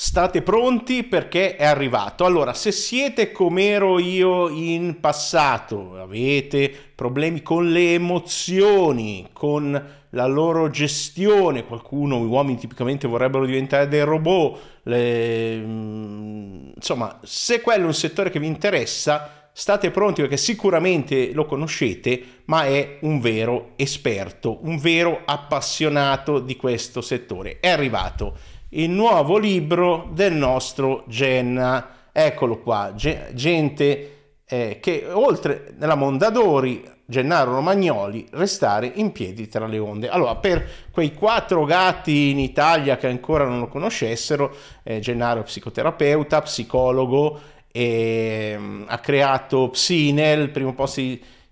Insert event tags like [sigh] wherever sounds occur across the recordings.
State pronti perché è arrivato. Allora, se siete come ero io in passato, avete problemi con le emozioni, con la loro gestione, qualcuno, gli uomini tipicamente vorrebbero diventare dei robot, le... Mm, insomma, se quello è un settore che vi interessa, state pronti perché sicuramente lo conoscete, ma è un vero esperto, un vero appassionato di questo settore. È arrivato il nuovo libro del nostro Genna. Eccolo qua, gente eh, che oltre nella Mondadori, Gennaro Romagnoli, restare in piedi tra le onde. Allora, per quei quattro gatti in Italia che ancora non lo conoscessero, eh, Gennaro è psicoterapeuta, psicologo, e, um, ha creato Psinel, primo posto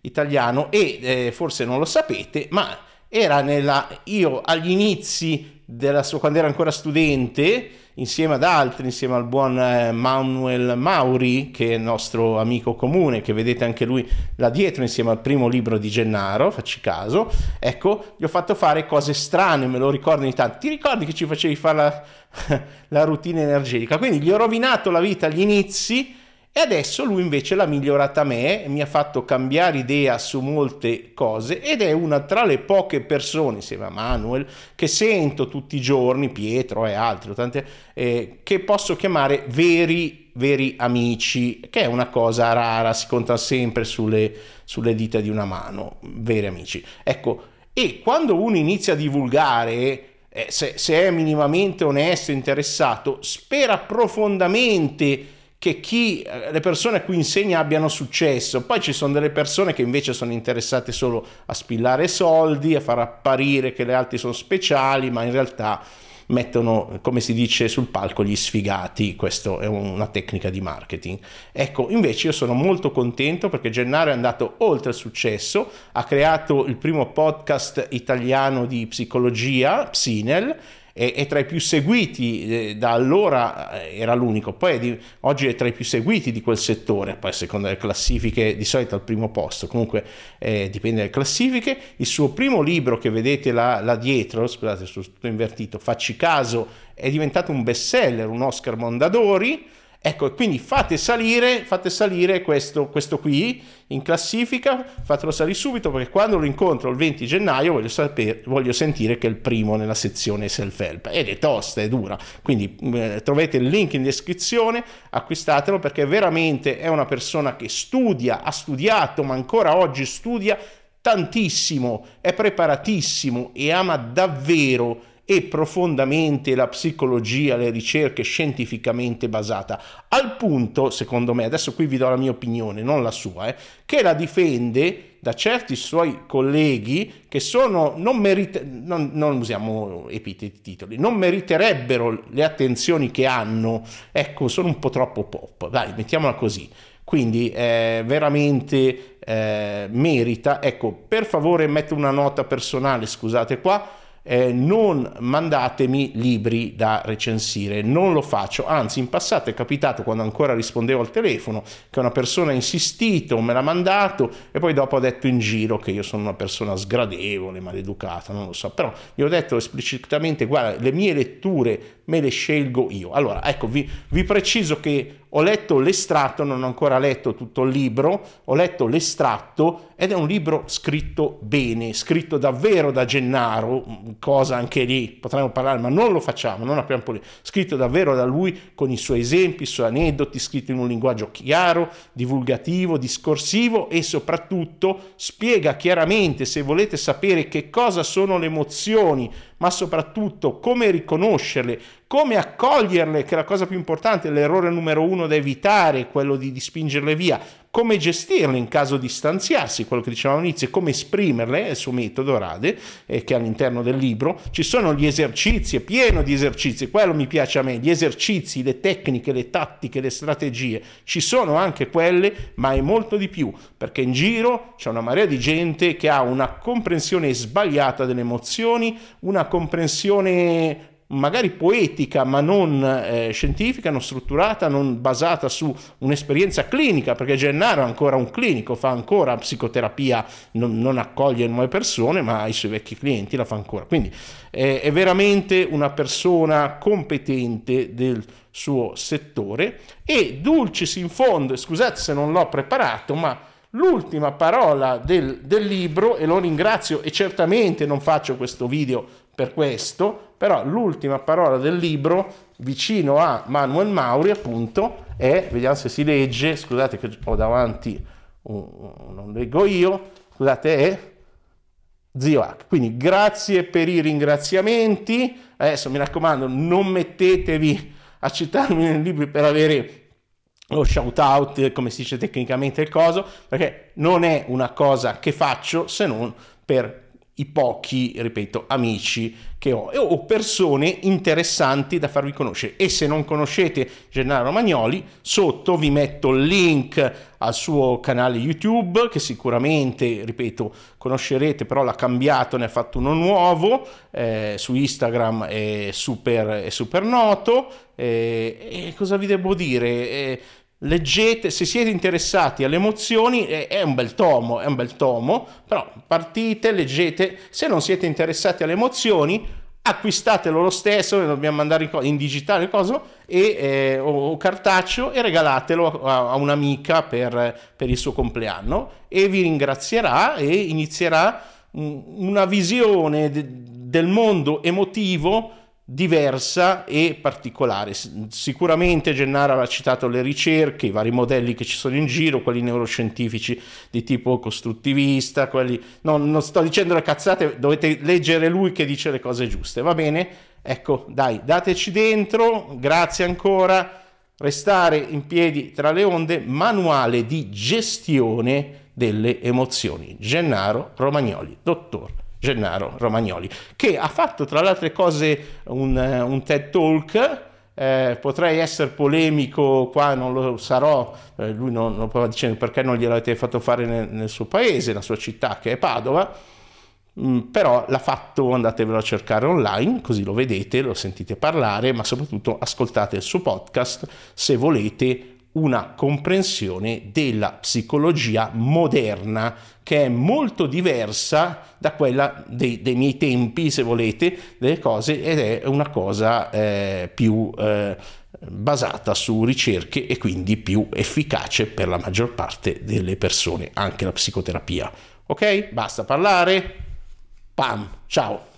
italiano, e eh, forse non lo sapete, ma era nella, io agli inizi sua, quando era ancora studente, insieme ad altri, insieme al buon eh, Manuel Mauri, che è il nostro amico comune, che vedete anche lui là dietro, insieme al primo libro di Gennaro, facci caso, ecco, gli ho fatto fare cose strane, me lo ricordo ogni tanto. Ti ricordi che ci facevi fare la, [laughs] la routine energetica? Quindi gli ho rovinato la vita agli inizi e adesso lui invece l'ha migliorata a me, mi ha fatto cambiare idea su molte cose ed è una tra le poche persone, insieme a Manuel, che sento tutti i giorni, Pietro e altri, tante, eh, che posso chiamare veri, veri amici, che è una cosa rara, si conta sempre sulle, sulle dita di una mano, veri amici. Ecco, e quando uno inizia a divulgare eh, se, se, è minimamente onesto, interessato, spera profondamente che chi, eh, le persone a cui insegna abbiano successo. Poi ci sono delle persone che invece sono interessate solo a spillare soldi, a far apparire che le altre sono speciali, ma in realtà mettono, come si dice sul palco, gli sfigati, questa è una tecnica di marketing. Ecco, invece io sono molto contento perché Gennaro è andato oltre il successo, ha creato il primo podcast italiano di psicologia, Psinel, è, è tra i più seguiti, eh, da allora eh, era l'unico, poi è di, oggi è tra i più seguiti di quel settore, poi secondo le classifiche di solito al primo posto, comunque eh, dipende dalle classifiche. Il suo primo libro che vedete là, là dietro, scusate, sono tutto invertito, facci caso, è diventato un bestseller, un Oscar Mondadori Ecco, quindi fate salire, fate salire questo, questo, qui in classifica, fatelo salire subito perché quando lo incontro il 20 gennaio voglio, sapere, voglio sentire che è il primo nella sezione self-help. Ed è tosta, è dura, quindi eh, trovate il link in descrizione, acquistatelo perché veramente è una persona che studia, ha studiato, ma ancora oggi studia tantissimo, è preparatissimo e ama davvero e profondamente la psicologia, le ricerche scientificamente basata, al punto, secondo me, adesso qui vi do la mia opinione, non la sua, eh, che la difende da certi suoi colleghi che sono, non, merite, non, non usiamo epiteti titoli, non meriterebbero le attenzioni che hanno, ecco, sono un po' troppo pop, dai, mettiamola così. Quindi eh, veramente eh, merita, ecco, per favore metto una nota personale, scusate qua, eh, non mandatemi libri da recensire, non lo faccio, anzi in passato è capitato quando ancora rispondevo al telefono che una persona ha insistito, me l'ha mandato e poi dopo ha detto in giro che io sono una persona sgradevole, maleducata, non lo so, però gli ho detto esplicitamente guarda le mie letture me le scelgo io. Allora, ecco, vi, vi preciso che ho letto l'estratto, non ho ancora letto tutto il libro, ho letto l'estratto ed è un libro scritto bene, scritto davvero da Gennaro, cosa anche lì potremmo parlare, ma non lo facciamo, non abbiamo problemi. Scritto davvero da lui con i suoi esempi, i suoi aneddoti, scritto in un linguaggio chiaro, divulgativo, discorsivo e soprattutto spiega chiaramente, se volete sapere che cosa sono le emozioni, ma soprattutto come riconoscerle, come accoglierle, che è la cosa più importante, l'errore numero uno da evitare, quello di, di spingerle via, come gestirle in caso di stanziarsi, quello che dicevamo all'inizio, come esprimerle, è il suo metodo Rade, eh, che è all'interno del libro, ci sono gli esercizi, è pieno di esercizi, quello mi piace a me, gli esercizi, le tecniche, le tattiche, le strategie, ci sono anche quelle, ma è molto di più, perché in giro c'è una marea di gente che ha una comprensione sbagliata delle emozioni, una comprensione magari poetica ma non eh, scientifica, non strutturata, non basata su un'esperienza clinica, perché Gennaro è ancora un clinico, fa ancora psicoterapia, non, non accoglie nuove persone, ma i suoi vecchi clienti la fa ancora. Quindi eh, è veramente una persona competente del suo settore e dulcis in fondo, scusate se non l'ho preparato, ma l'ultima parola del, del libro, e lo ringrazio e certamente non faccio questo video per questo, però l'ultima parola del libro, vicino a Manuel Mauri, appunto, è, vediamo se si legge, scusate che ho davanti, uh, non leggo io, scusate, è Zio Hack. Quindi grazie per i ringraziamenti, adesso mi raccomando, non mettetevi a citarmi nei libri per avere lo shout out, come si dice tecnicamente il coso, perché non è una cosa che faccio se non per i pochi, ripeto, amici che ho o persone interessanti da farvi conoscere. E se non conoscete Gennaro Romagnoli, sotto vi metto il link al suo canale YouTube che sicuramente, ripeto, conoscerete, però l'ha cambiato, ne ha fatto uno nuovo, eh, su Instagram è super, è super noto. Eh, e cosa vi devo dire? Eh, leggete, se siete interessati alle emozioni, è, un bel tomo, è un bel tomo, però partite, leggete, se non siete interessati alle emozioni, acquistatelo lo stesso, dobbiamo mandare in digitale cosa, e, eh, o, cartaceo e regalatelo a, a un'amica per, per, il suo compleanno e vi ringrazierà e inizierà una visione de, del mondo emotivo diversa e particolare. Sicuramente Gennaro aveva citato le ricerche, i vari modelli che ci sono in giro, quelli neuroscientifici di tipo costruttivista, quelli... No, non sto dicendo le cazzate, dovete leggere lui che dice le cose giuste, va bene? Ecco, dai, dateci dentro, grazie ancora. Restare in piedi tra le onde, manuale di gestione delle emozioni. Gennaro Romagnoli, dottor Gennaro Romagnoli, che ha fatto tra le altre cose un, un TED Talk. Eh, potrei essere polemico qua, non lo sarò, eh, lui non, non può dicendo perché non gliel'avete fatto fare nel, nel, suo paese, nella sua città che è Padova, mm, però l'ha fatto, andatevelo a cercare online, così lo vedete, lo sentite parlare, ma soprattutto ascoltate il suo podcast se volete una comprensione della psicologia moderna che è molto diversa da quella dei, dei miei tempi, se volete, delle cose ed è una cosa eh, più eh, basata su ricerche e quindi più efficace per la maggior parte delle persone, anche la psicoterapia. Ok? Basta parlare. Pam, ciao.